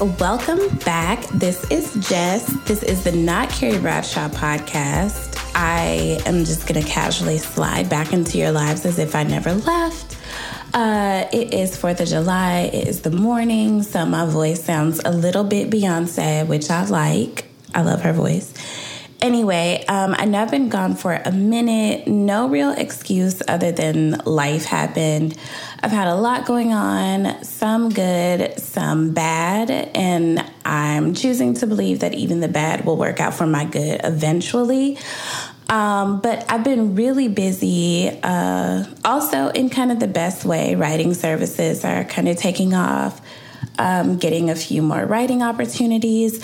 welcome back. This is Jess. This is the Not Carrie Bradshaw podcast. I am just going to casually slide back into your lives as if I never left. Uh, it is 4th of July. It is the morning, so my voice sounds a little bit Beyonce, which I like. I love her voice. Anyway, um, I know I've been gone for a minute. No real excuse other than life happened. I've had a lot going on, some good, some bad, and I'm choosing to believe that even the bad will work out for my good eventually. Um, but I've been really busy, uh, also in kind of the best way. Writing services are kind of taking off, um, getting a few more writing opportunities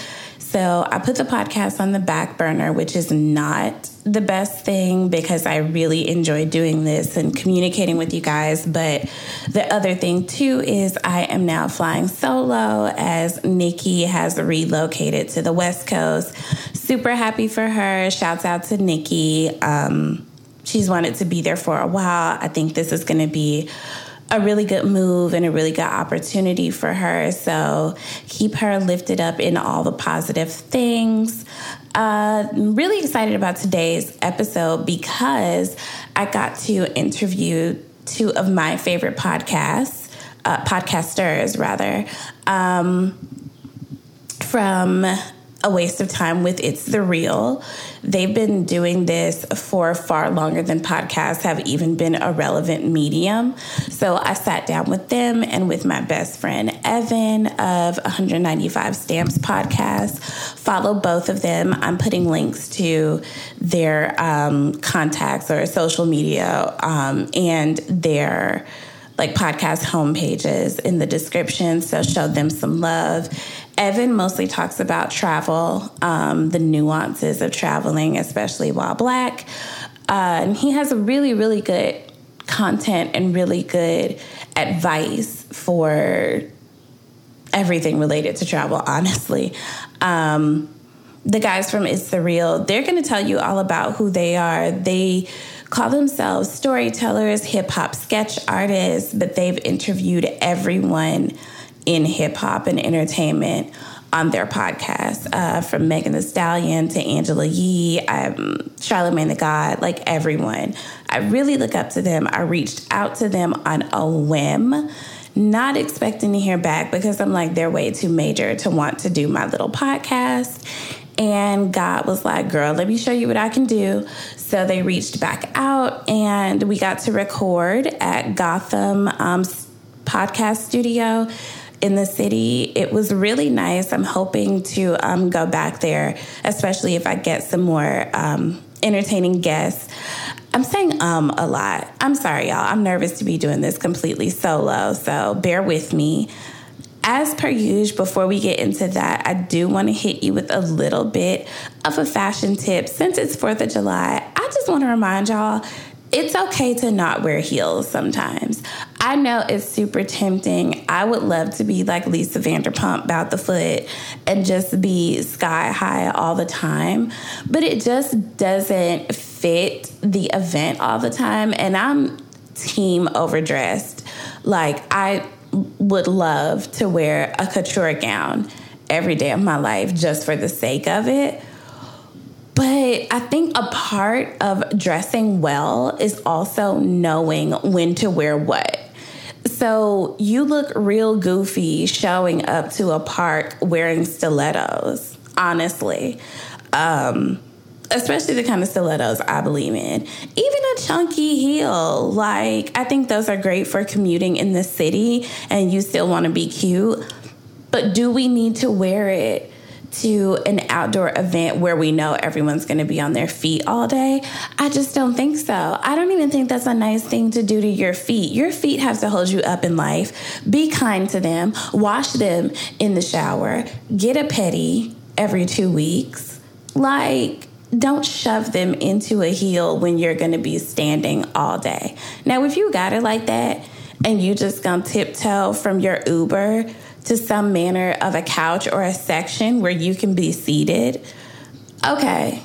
so I put the podcast on the back burner, which is not the best thing because I really enjoy doing this and communicating with you guys. But the other thing too is I am now flying solo as Nikki has relocated to the West Coast. Super happy for her. Shouts out to Nikki. Um, she's wanted to be there for a while. I think this is going to be a really good move and a really good opportunity for her. So keep her lifted up in all the positive things. Uh, really excited about today's episode because I got to interview two of my favorite podcasts, uh, podcasters rather, um, from a waste of time with It's the Real. They've been doing this for far longer than podcasts have even been a relevant medium. So I sat down with them and with my best friend Evan of 195 Stamps podcast. Follow both of them. I'm putting links to their um, contacts or social media um, and their like podcast homepages in the description. So show them some love. Evan mostly talks about travel, um, the nuances of traveling, especially while black. Uh, and he has a really, really good content and really good advice for everything related to travel, honestly. Um, the guys from It's the Real, they're going to tell you all about who they are. They call themselves storytellers, hip hop sketch artists, but they've interviewed everyone in hip hop and entertainment on their podcast, uh, from Megan Thee Stallion to Angela Yee, um, Charlemagne the God, like everyone. I really look up to them. I reached out to them on a whim, not expecting to hear back because I'm like, they're way too major to want to do my little podcast. And God was like, girl, let me show you what I can do. So they reached back out and we got to record at Gotham um, Podcast Studio in the city. It was really nice. I'm hoping to um, go back there, especially if I get some more um, entertaining guests. I'm saying um a lot. I'm sorry, y'all. I'm nervous to be doing this completely solo, so bear with me. As per usual, before we get into that, I do want to hit you with a little bit of a fashion tip. Since it's 4th of July, I just want to remind y'all it's okay to not wear heels sometimes. I know it's super tempting. I would love to be like Lisa Vanderpump about the foot and just be sky high all the time, but it just doesn't fit the event all the time. And I'm team overdressed. Like, I would love to wear a couture gown every day of my life just for the sake of it. But I think a part of dressing well is also knowing when to wear what. So you look real goofy showing up to a park wearing stilettos, honestly. Um, especially the kind of stilettos I believe in. Even a chunky heel, like I think those are great for commuting in the city and you still want to be cute. But do we need to wear it to an outdoor event where we know everyone's going to be on their feet all day? I just don't think so. I don't even think that's a nice thing to do to your feet. Your feet have to hold you up in life. Be kind to them. Wash them in the shower. Get a pedi every two weeks. Like, don't shove them into a heel when you're going to be standing all day. Now, if you got it like that and you just gonna tiptoe from your Uber to some manner of a couch or a section where you can be seated, okay.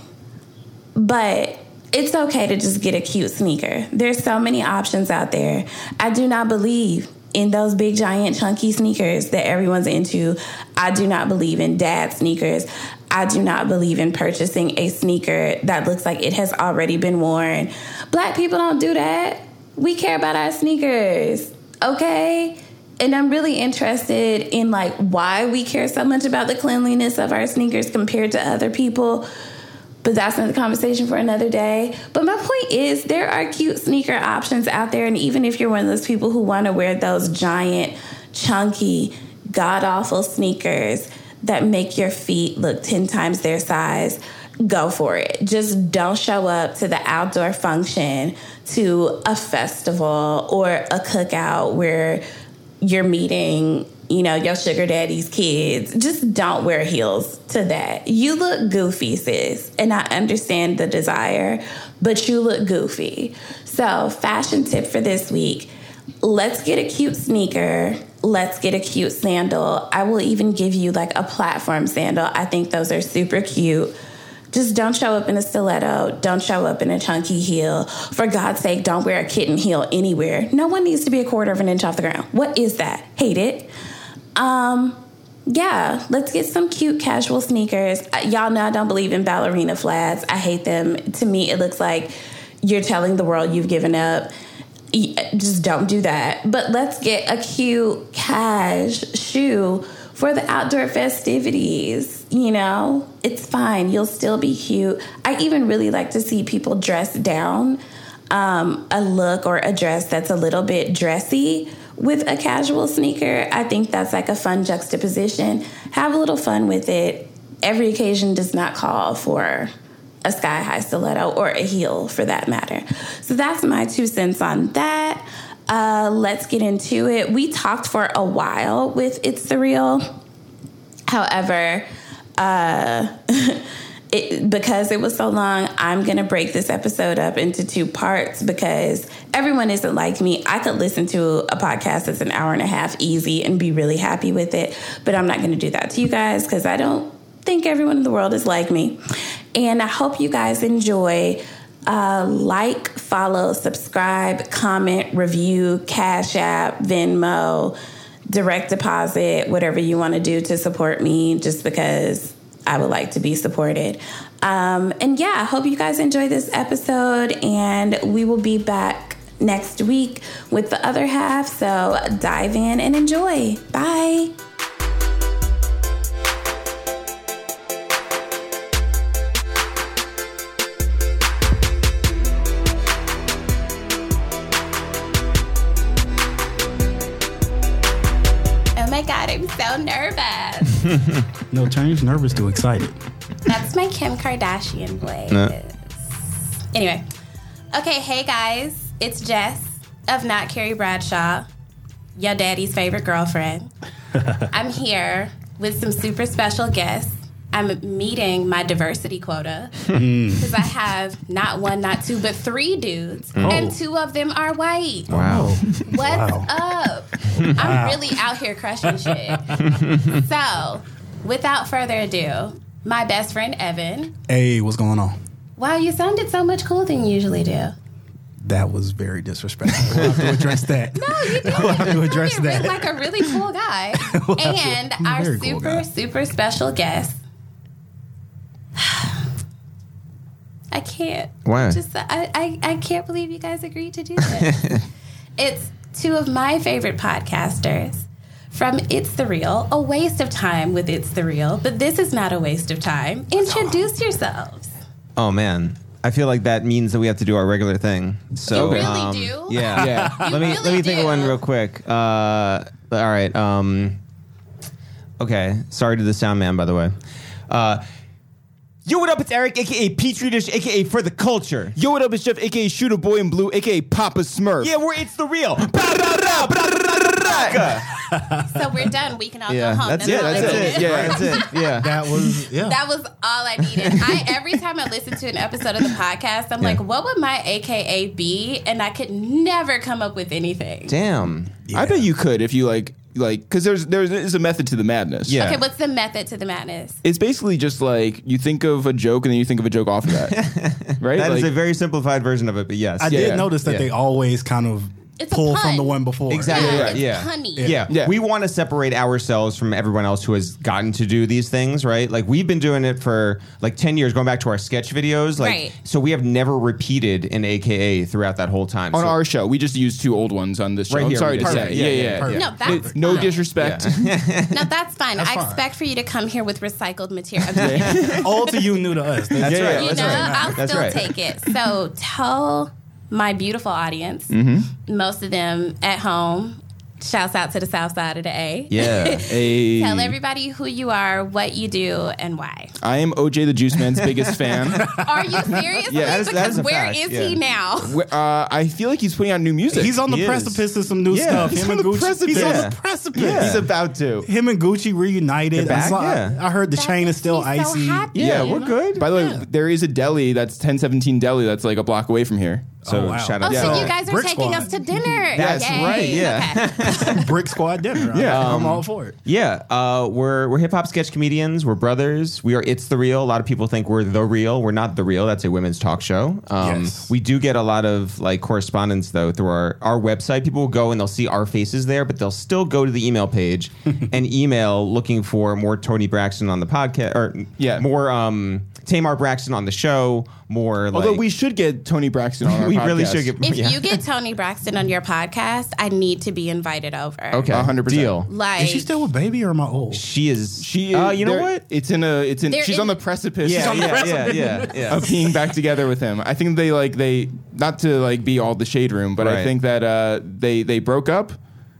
But it's okay to just get a cute sneaker. There's so many options out there. I do not believe in those big, giant, chunky sneakers that everyone's into. I do not believe in dad sneakers. I do not believe in purchasing a sneaker that looks like it has already been worn. Black people don't do that. We care about our sneakers, okay? And I'm really interested in like why we care so much about the cleanliness of our sneakers compared to other people but that's another conversation for another day. But my point is, there are cute sneaker options out there, and even if you're one of those people who want to wear those giant, chunky, god awful sneakers that make your feet look 10 times their size, go for it. Just don't show up to the outdoor function, to a festival or a cookout where you're meeting you know, your sugar daddy's kids. Just don't wear heels to that. You look goofy, sis. And I understand the desire, but you look goofy. So, fashion tip for this week let's get a cute sneaker. Let's get a cute sandal. I will even give you like a platform sandal. I think those are super cute. Just don't show up in a stiletto. Don't show up in a chunky heel. For God's sake, don't wear a kitten heel anywhere. No one needs to be a quarter of an inch off the ground. What is that? Hate it. Um, yeah, let's get some cute casual sneakers. Y'all know I don't believe in ballerina flats. I hate them. To me, it looks like you're telling the world you've given up. Just don't do that. But let's get a cute cash shoe for the outdoor festivities. You know, it's fine. You'll still be cute. I even really like to see people dress down um, a look or a dress that's a little bit dressy with a casual sneaker. I think that's like a fun juxtaposition. Have a little fun with it. Every occasion does not call for a sky high stiletto or a heel for that matter. So that's my two cents on that. Uh, let's get into it. We talked for a while with It's the Real. However, uh, it, because it was so long, I'm going to break this episode up into two parts because everyone isn't like me. I could listen to a podcast that's an hour and a half easy and be really happy with it, but I'm not going to do that to you guys because I don't think everyone in the world is like me. And I hope you guys enjoy. Uh, like, follow, subscribe, comment, review, Cash App, Venmo, direct deposit, whatever you want to do to support me, just because I would like to be supported. Um, and yeah, I hope you guys enjoy this episode, and we will be back next week with the other half. So dive in and enjoy. Bye. I'm so nervous. no, change nervous to excited. That's my Kim Kardashian voice. No. Anyway, okay, hey guys, it's Jess of Not Carrie Bradshaw, your daddy's favorite girlfriend. I'm here with some super special guests. I'm meeting my diversity quota mm. because I have not one, not two, but three dudes, oh. and two of them are white. Wow. Oh. What's wow. up? I'm really out here crushing shit. so, without further ado, my best friend Evan. Hey, what's going on? Wow, you sounded so much cooler than you usually do. That was very disrespectful. We'll have to address that. no, you did. We'll have to address that. Like a really cool guy. we'll and our super, cool super special guest. I can't. Why? Just I, I, I can't believe you guys agreed to do this. it's two of my favorite podcasters from It's the Real, a waste of time with It's the Real, but this is not a waste of time. Introduce yourselves. Oh man. I feel like that means that we have to do our regular thing. So you really um, do? Yeah. yeah. let me really let me think of one real quick. Uh, all right. Um, okay. Sorry to the sound man, by the way. Uh, Yo, what up? It's Eric, aka Petri Dish, aka For the Culture. Yo, what up? It's Jeff, aka Shooter Boy in Blue, aka Papa Smurf. Yeah, we're It's the Real. so we're done. We can all yeah, go home. That's, that's it. That's it. Yeah, that's it. Yeah. That was yeah. That was all I needed. I every time I listen to an episode of the podcast, I'm yeah. like, what would my AKA be? And I could never come up with anything. Damn. Yeah. I bet you could if you like like because there's there's a method to the madness. Yeah. Okay, what's the method to the madness? It's basically just like you think of a joke and then you think of a joke off of that. right? That like, is a very simplified version of it, but yes. I yeah, did notice that they always kind of It's a pull from the one before. Exactly. Yeah, right, it's yeah. punny. Yeah. Yeah. We want to separate ourselves from everyone else who has gotten to do these things, right? Like we've been doing it for like 10 years, going back to our sketch videos. Like, Right. so we have never repeated an AKA throughout that whole time. on So- our show. We just used two old ones on this show. Right I'm here sorry to say. Perfect. Yeah, Yeah, yeah. No, that's no fine. disrespect. No, that's fine. I fine. expect for you to come here with recycled material. Old to you, new to us. That's Yeah, right. you That's know, right. I'll That's still right. take it. So tell my beautiful audience, Mm-hmm. most of them at home. Shouts out to the South Side of the A. Yeah. Hey. Tell everybody who you are, what you do, and why. I am OJ the Juice Man's biggest fan. Are you serious? Yeah, that is- because is a where fact, is yeah. he now? Uh, I feel like he's putting out new music. He's on the He is. precipice of some new Yeah, stuff. he's Him on and the Gucci. precipice. He's on the precipice. Yeah. He's about to. Him and Gucci reunited. Back, I, saw- yeah. I heard the That chain is still me so icy. happy. Yeah, we're good. By the way, there is a deli that's 1017 Deli that's like a block away from here. So Oh, wow. shout Oh, out. so Yeah. you guys are Brick taking Squad. us to dinner. That's Yay. right, yeah. Okay. Brick Squad dinner. I'm- Yeah. I'm all for it. Yeah, uh, we're we're hip hop sketch comedians. We're brothers. We are. It's the real. A lot of people think we're the real. We're not the real. That's a women's talk show. Um, Yes. We do get a lot of like correspondence though through our our website. People will go and they'll see our faces there, but they'll still go to the email page and email looking for more Toni Braxton on the podcast or Yeah. more um, Tamar Braxton on the show. More Although like we should get Toni Braxton on our we really should get. If yeah. you get Toni Braxton on your podcast, I need to be invited over. okay, 100%. deal. Like, Is she still with baby or am I old? She is. She, Uh, you know what? It's in a. It's in. She's in- on the precipice. Yeah, She's on the yeah, yeah, yeah, yeah. of being back together with him. I think they like they not to like be all the shade room, but I think that uh, they they broke up,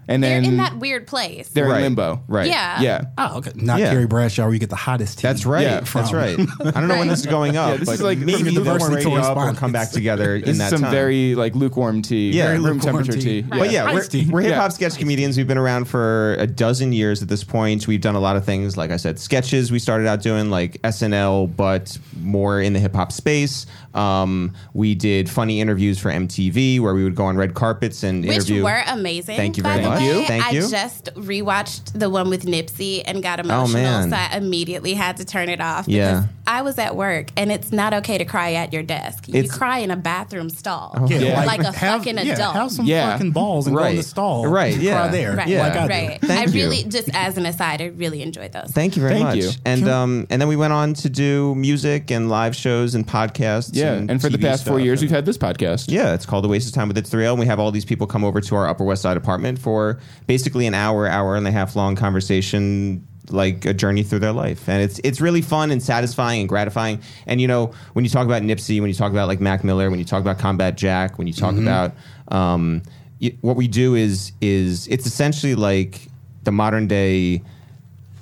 and they're then in that weird place. they're Right. in limbo. Right. Yeah. Yeah. Oh, okay. Not Yeah. Carrie Bradshaw, where you get the hottest tea. That's right. Yeah, That's right. I don't know when this is going up. Yeah, this but is like- maybe from the University more radio up or come back together This in that some time. very like lukewarm tea. Yeah. Very room temperature tea. tea. but yeah, we're, we're hip hop sketch comedians. We've been around for a dozen years at this point. We've done a lot of things. Like I said, sketches we started out doing, like SNL, but more in the hip hop space. Um, we did funny interviews for MTV where we would go on red carpets and Which interview. were amazing. Thank you very much. way. Thank I you. just rewatched the one with Nipsey and got emotional, man. so I immediately had to turn it off. Yeah. because I was at work, and it's not okay to cry at your desk. You It's- Oh, cry in a bathroom stall, Yeah. like, a have, fucking yeah, adult. Have some Yeah. fucking balls and go in the stall. Right, yeah. Cry there. Right, Yeah. Like I do. right. Thank I you. really, just as an aside, I really enjoyed those. Thank you very Thank much. you. And um, and then we went on to do music and live shows and podcasts. Yeah, and, for the TV past four stuff years, and- we've had this podcast. Yeah, it's called A Waste of Time with It's the Real. And we have all these people come over to our Upper West Side apartment for basically an hour, hour and a half long conversation, like a journey through their life. And it's it's really fun and satisfying and gratifying. And you know, when you talk about Nipsey, when you talk about like Mac Miller, when you talk about Combat Jack, when you talk about um, y- what we do is is it's essentially like the modern day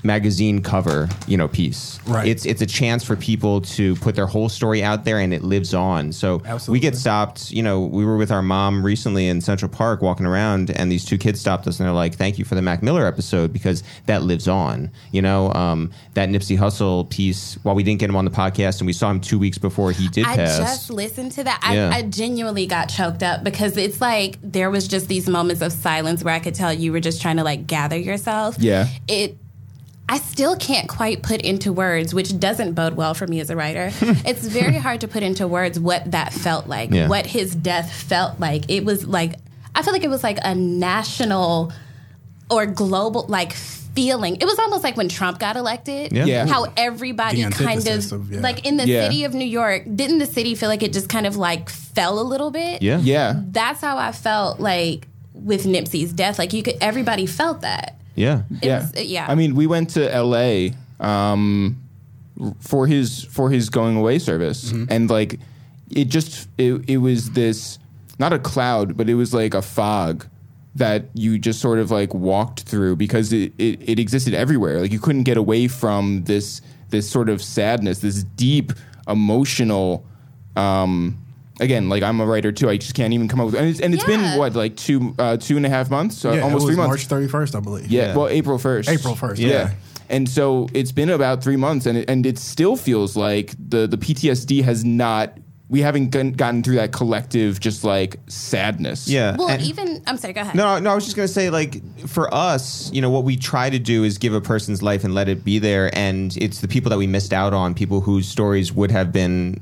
magazine cover, you know, piece. Right. It's it's a chance for people to put their whole story out there and it lives on. So we get stopped, you know, we were with our mom recently in Central Park walking around and these two kids stopped us and they're like, Thank you for the Mac Miller episode because that lives on. You know, um, that Nipsey Hussle piece, while we didn't get him on the podcast and we saw him two weeks before he did I pass. just listened to that. I, Yeah. I genuinely got choked up because it's like there was just these moments of silence where I could tell you were just trying to like gather yourself. Yeah. It. I still can't quite put into words, which doesn't bode well for me as a writer. it's very hard to put into words what that felt like, Yeah. what his death felt like. It was like I feel like it was like a national or global like feeling. It was almost like when Trump got elected. Yeah. Yeah. How everybody kind of, of, yeah. like in the Yeah. city of New York, didn't the city feel like it just kind of like fell a little bit? yeah. Yeah. That's how I felt like with Nipsey's death. Like you could everybody felt that. Yeah. It yeah. was- uh, yeah. I mean, we went to L.A. Um, for his for his going away service, Mm-hmm. and like it just it, it was this not a cloud, but it was like a fog that you just sort of like walked through because it, it, it existed everywhere. Like you couldn't get away from this this sort of sadness, this deep emotional. Um, again, like I'm a writer too. I just can't even come up with, and it's, and it's Yeah. been what like two uh, two and a half months, uh, Yeah, almost it was three months. March 31st, I believe. Yeah, Yeah. well, April first. April 1st, Yeah. yeah. And so it's been about three months, and it, and it still feels like the the PTSD has not. We haven't gotten gotten through that collective, just like sadness. Yeah. well, And- even I'm sorry. Go ahead. No, no, I was just gonna say, like, for us, you know, what we try to do is give a person's life and let it be there, and it's the people that we missed out on, people whose stories would have been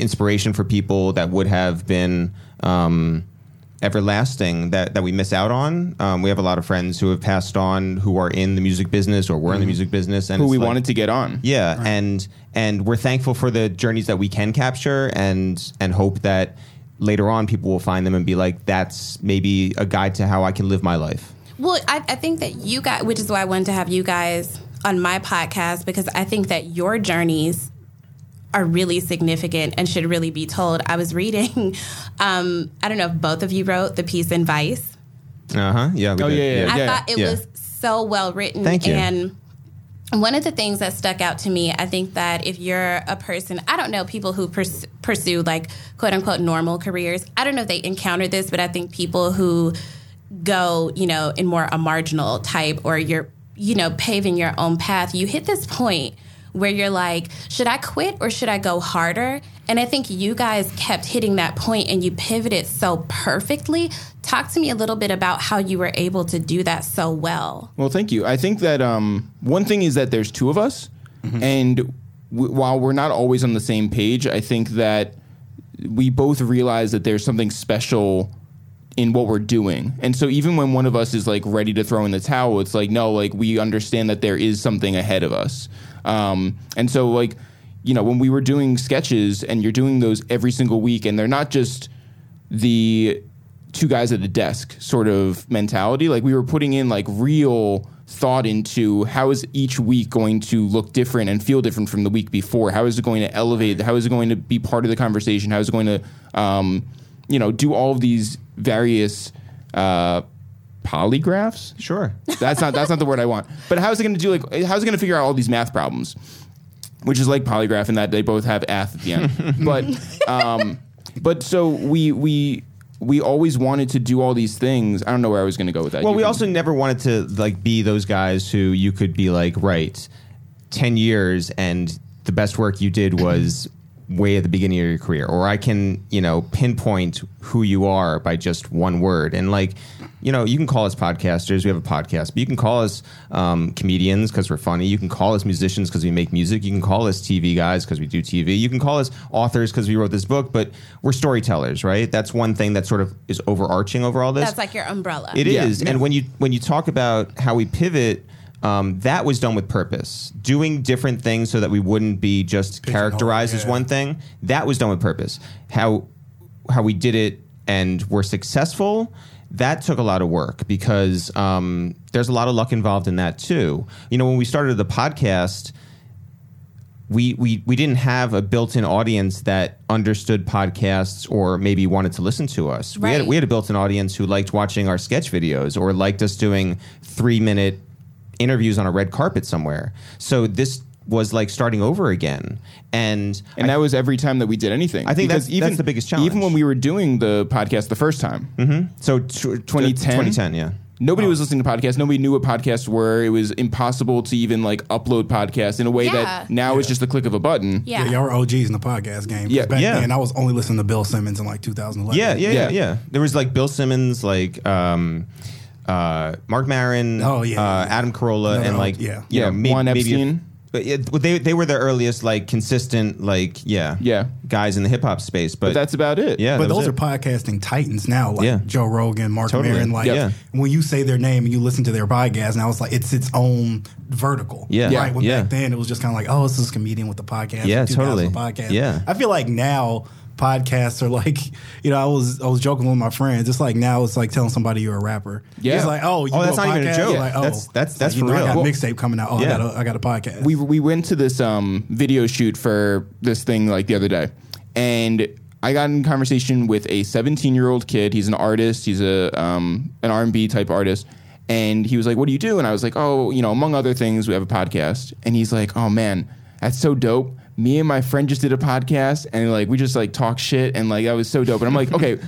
inspiration for people that would have been um, everlasting that, that we miss out on. Um, we have a lot of friends who have passed on who are in the music business or were in the music business, and Mm-hmm. Who we like- wanted to get on. yeah, and and we're thankful for the journeys that we can capture, and and hope that later on people will find them and be like, that's maybe a guide to how I can live my life. Well, I, I think that you guys, which is why I wanted to have you guys on my podcast, because I think that your journeys are really significant and should really be told. I was reading, um, I don't know if both of you wrote the piece in Vice. Uh huh. Yeah. we Oh, did. yeah, yeah, I yeah. thought it yeah. was so well written. Thank you. And one of the things that stuck out to me, I think that if you're a person, I don't know people who pers- pursue like quote unquote normal careers. I don't know if they encounter this, but I think people who go, you know, in more a marginal type or you're, you know, paving your own path, you hit this point where you're like, should I quit or should I go harder? And I think you guys kept hitting that point and you pivoted so perfectly. Talk to me a little bit about how you were able to do that so well. Well, thank you. I think that um, one thing is that there's two of us, and w- while we're not always on the same page, I think that we both realize that there's something special in what we're doing. And so even when one of us is like ready to throw in the towel, it's like no, like we understand that there is something ahead of us. Um, and so like you know when we were doing sketches and you're doing those every single week, and they're not just the two guys at a desk sort of mentality. Like we were putting in like real thought into how is each week going to look different and feel different from the week before. How is it going to elevate? How is it going to be part of the conversation? How is it going to, um, you know, do all of these various uh, polygraphs? Sure. That's not that's not the word I want. But how is it going to do like how is it going to figure out all these math problems? Which is like polygraph in that they both have ath at the end. but um, but so we we we always wanted to do all these things. I don't know where I was going to go with that. Well, You we can- also never wanted to like be those guys who you could be like, right, ten years, and the best work you did was way at the beginning of your career, or I can, you know, pinpoint who you are by just one word, and like, you know, you can call us podcasters. We have a podcast, but you can call us um, comedians because we're funny. You can call us musicians because we make music. You can call us TV guys because we do TV. You can call us authors because we wrote this book. But we're storytellers, right? That's one thing that sort of is overarching over all this. That's like your umbrella. It is, Yeah. and when you when you talk about how we pivot, um, that was done with purpose. Doing different things so that we wouldn't be just Pigeonholed, characterized as yeah. one thing. That was done with purpose. How how we did it and were successful. That took a lot of work because um, there's a lot of luck involved in that too. You know, when we started the podcast, we, we we didn't have a built-in audience that understood podcasts or maybe wanted to listen to us. We had Right. we had a built-in audience who liked watching our sketch videos or liked us doing three-minute interviews on a red carpet somewhere. So this was like starting over again, and and that was every time that we did anything. I think Because that's- that's the biggest challenge. Even when we were doing the podcast the first time, so t- 2010? 2010, yeah. Nobody was listening to podcasts. Nobody knew what podcasts were. It was impossible to even like upload podcasts in a way Yeah. that now is just the click of a button. yeah. Yeah, y'all were OGs in the podcast game. 'Cause Yeah, back yeah. then I was only listening to Bill Simmons in like 2011. Yeah, yeah, yeah, Yeah. yeah. There was like Bill Simmons, like um, uh, Marc Maron, Oh, yeah, uh. Adam Carolla, No, and no, like yeah. you know, Yeah, may- Juan maybe a- Epstein. but yeah, they they were the earliest like consistent like yeah Yeah. guys in the hip hop space. But, But that's about it. yeah, But that was those are podcasting titans now, like Yeah. Joe Rogan, Marc Totally. Maron. Like Yeah. when you say their name and you listen to their podcast, now it's like it's its own vertical. Yeah. Right. When Yeah. back then it was just kind of like, oh, this is a comedian with the podcast. Yeah, totally. with a podcast. Yeah. I feel like now podcasts are like, you know, I was I was joking with my friends. It's like now it's like telling somebody you're a rapper. Yeah. It's like, oh, you Oh, that's a not even a podcast? joke. Like, oh, That's- that's- that's like, you for know, I got Well- mixtape coming out. Oh, Yeah. I got a, I got a podcast. we we went to this um, video shoot for this thing like the other day, and I got in conversation with a 17 year old kid. He's an artist. He's a um, an R and B type artist, and he was like, "What do you do?" And I was like, "Oh, you know, among other things, we have a podcast." And he's like, "Oh man, that's so dope." Me and my friend just did a podcast, and like we just like talk shit, and like that was so dope. And I'm like, okay.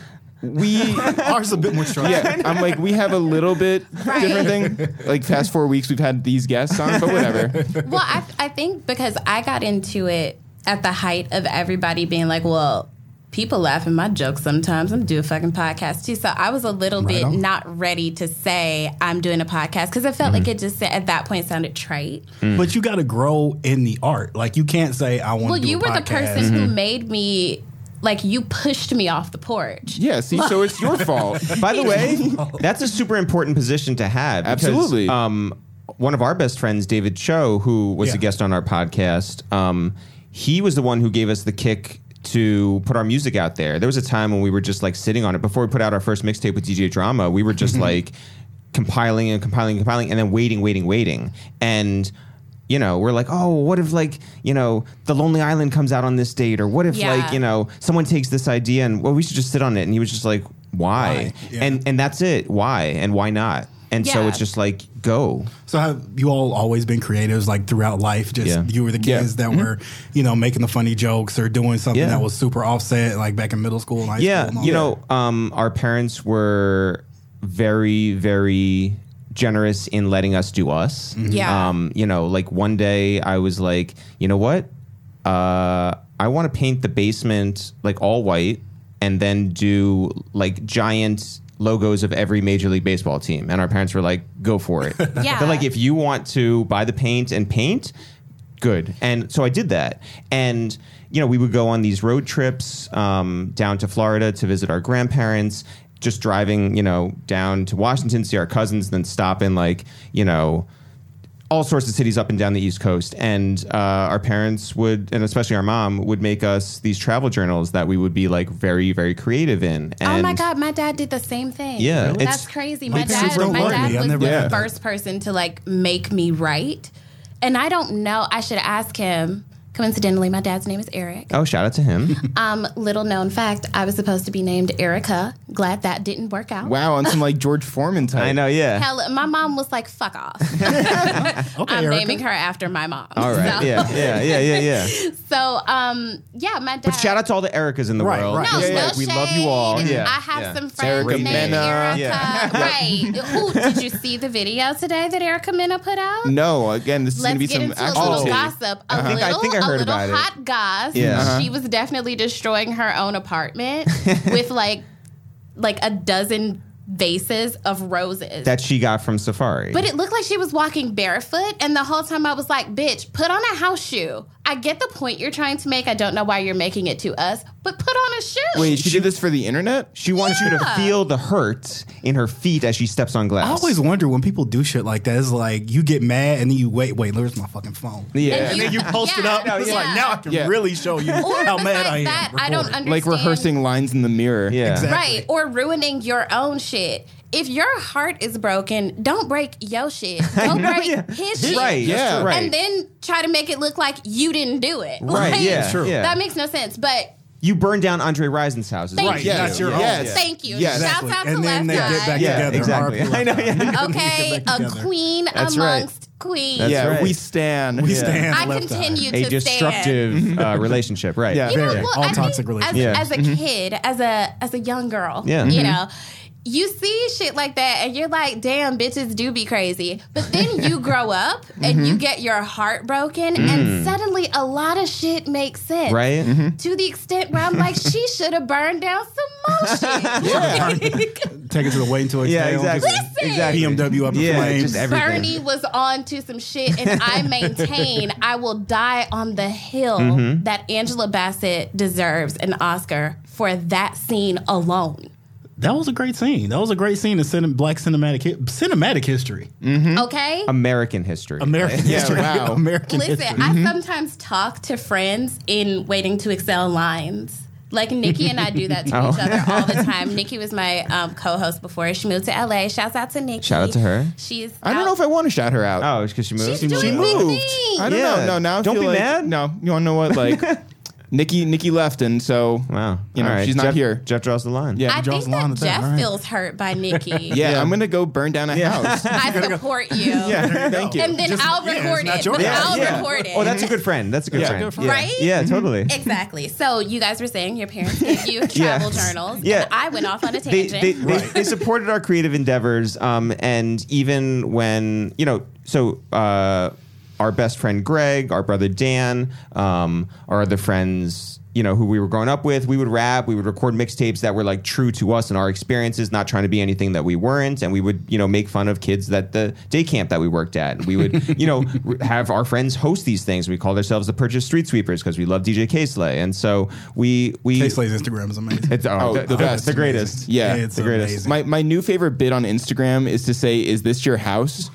We Ours a bit more structured. yeah, I'm like we have a little bit different thing. Like past four weeks, we've had these guests on, but whatever. well, I, I think because I got into it at the height of everybody being like, well, people laugh at my jokes sometimes. I'm doing a fucking podcast too. So I was a little bit on. not ready to say I'm doing a podcast because I felt like it just at that point sounded trite. But you got to grow in the art. Like you can't say I want Well, do you a were the podcast. person who made me like you pushed me off the porch. Yeah, see, so it's your fault. By the way, that's a super important position to have. because, Absolutely. Um, one of our best friends, David Choe, who was Yeah. a guest on our podcast, um, he was the one who gave us the kick to put our music out there. There was a time when we were just like sitting on it before we put out our first mixtape with DJ Drama. We were just like compiling and compiling and compiling, and then waiting, waiting, waiting, and. You know, we're like, oh, what if like, you know, the Lonely Island comes out on this date, or what if Yeah. like, you know, someone takes this idea and well, we should just sit on it. And he was just like, why? Why? Yeah. And and that's it. Why and why not? And so it's just like go. So have you all always been creatives like throughout life? Just Yeah. you were the Yeah. kids that were, you know, making the funny jokes or doing something Yeah. that was super offset, like back in middle school and high yeah, school. and all you know, um, our parents were very, very generous in letting us do us. Yeah. Um, you know, like one day I was like, you know what? Uh, I want to paint the basement like all white and then do like giant logos of every major league baseball team. And our parents were like, go for it. Yeah. They're like, if you want to buy the paint and paint, good. And so I did that. And, you know, we would go on these road trips um, down to Florida to visit our grandparents, just driving, you know, down to Washington, see our cousins, then stop in like, you know, all sorts of cities up and down the East Coast. And uh, our parents would, and especially our mom, would make us these travel journals that we would be like very, very creative in. And oh my god, my dad did the same thing. Yeah, Really? that's it's- crazy. My My dad, my dad me. Was never the had first person to like make me write, and I don't know. I should ask him. Coincidentally, my dad's name is Eric. Oh, shout out to him. Um, little known fact, I was supposed to be named Erica. Glad that didn't work out. Wow, on some like George Foreman type. I know, yeah. Hell, my mom was like, "Fuck off." okay, I'm Erica. naming her after my mom. All right. So, Yeah, yeah, yeah, yeah, yeah. So, um, yeah, my dad. But shout out to all the Ericas in the Right, world. right. No, Yeah, yeah, no we shade. love you all. Yeah, I have yeah. some friends Erica named Mena. Erica. Yeah. Right. Who did you see the video today that Erica Mena put out? No, again, this is going to be get some into a actual little gossip. A think- I little, think I heard a little about it. hot goss. Yeah. Uh-huh. She was definitely destroying her own apartment with like, like a dozen vases of roses. That she got from Safaree. But it looked like she was walking barefoot, and the whole time I was like, "Bitch, put on a house shoe." I get the point you're trying to make. I don't know why you're making it to us, but put on a shoe. Wait, she did this for the internet? she wants you to Yeah. feel the hurt in her feet as she steps on glass. I always wonder when people do shit like that. It's like you get mad and then you wait, wait, where's my fucking phone? Yeah. And And then you post it up. It's yeah. like now I can Yeah. really show you or how mad I am. that, I don't understand. Like rehearsing lines in the mirror. Yeah. Exactly. Right, or ruining your own shit. If your heart is broken, don't break your shit. Don't break Yeah. his shit. Right. Yeah. Right. And then try to make it look like you didn't do it. Right, Like, yeah, True. yeah. That makes no sense. But you burned down Andre Rison's house. is Thank what you. did. That's your own. Yes. thank you. Yes. Shouts Exactly. out to And then Left they get back Yeah, together. exactly. I know, yeah. Okay, a together. queen That's right. amongst queens. That's yeah, right. we stand. We Yeah. stand I Left Eye. continue A to stand. destructive uh, relationship, right? Yeah. You know, well, All I toxic think as, relationships. Yeah. as a kid, as a as a young girl, Yeah. you Mhm. know, you see shit like that, and you're like, "Damn, bitches do be crazy." But then you grow up and you mm-hmm. get your heart broken, mm. and suddenly a lot of shit makes sense, Right? Mm-hmm. To the extent where I'm like, she should have burned down some more shit. Like, Take it to the waiting to Yeah, exhale. exactly. Listen. Exactly. BMW up in yeah, flames. Just everything. Bernie was on to some shit, and I maintain I will die on the hill Mm-hmm. that Angela Bassett deserves an Oscar for that scene alone. That was a great scene. That was a great scene in cin- black cinematic hi- cinematic history. Okay? American history. American Yeah, history. wow. American Listen, history. I sometimes talk to friends in Waiting to Exhale lines. Like Nikki and I do that to Oh. each other all the time. Nikki was my um, co-host before she moved to LA. Shouts out to Nikki. Shout out to her. She's I don't know if I want to shout her out. Oh, it's because she moved. She's She big moved. things. I don't Yeah. know. No, now Don't feel be like- mad. No, you want to know what? Like, Nikki, Nikki left, and so Wow. you know All right. she's not Jeff- here. Jeff draws the line. Yeah, I draws think the line that Jeff all right. feels hurt by Nikki. yeah, Yeah. I'm gonna go burn down a house. I support you. yeah, thank you. And then Just- I'll record not it. your Yeah, I'll yeah. record it. Oh, that's a good friend. That's a good Yeah. friend. Good friend. Yeah. Right? Yeah, totally. Exactly. So you guys were saying your parents gave you Yeah. travel journals. Yeah. And I went off on a they, tangent. they, they, they supported our creative endeavors um, and even when you know so uh, our best friend greg our brother dan um, our other friends you know who we were growing up with. We would rap, we would record mixtapes that were like true to us and our experiences, not trying to be anything that we weren't. And we would you know make fun of kids that the day camp that we worked at. And we would you know r- have our friends host these things. We called ourselves the Purchase Street Sweepers because we love DJ Kay Slay. And so we we Kay Slay's Instagram is amazing. it's oh, Oh, the, the the, best. the greatest. Yeah. it's the greatest. amazing. My my new favorite bit on Instagram is to say, "Is this your house?"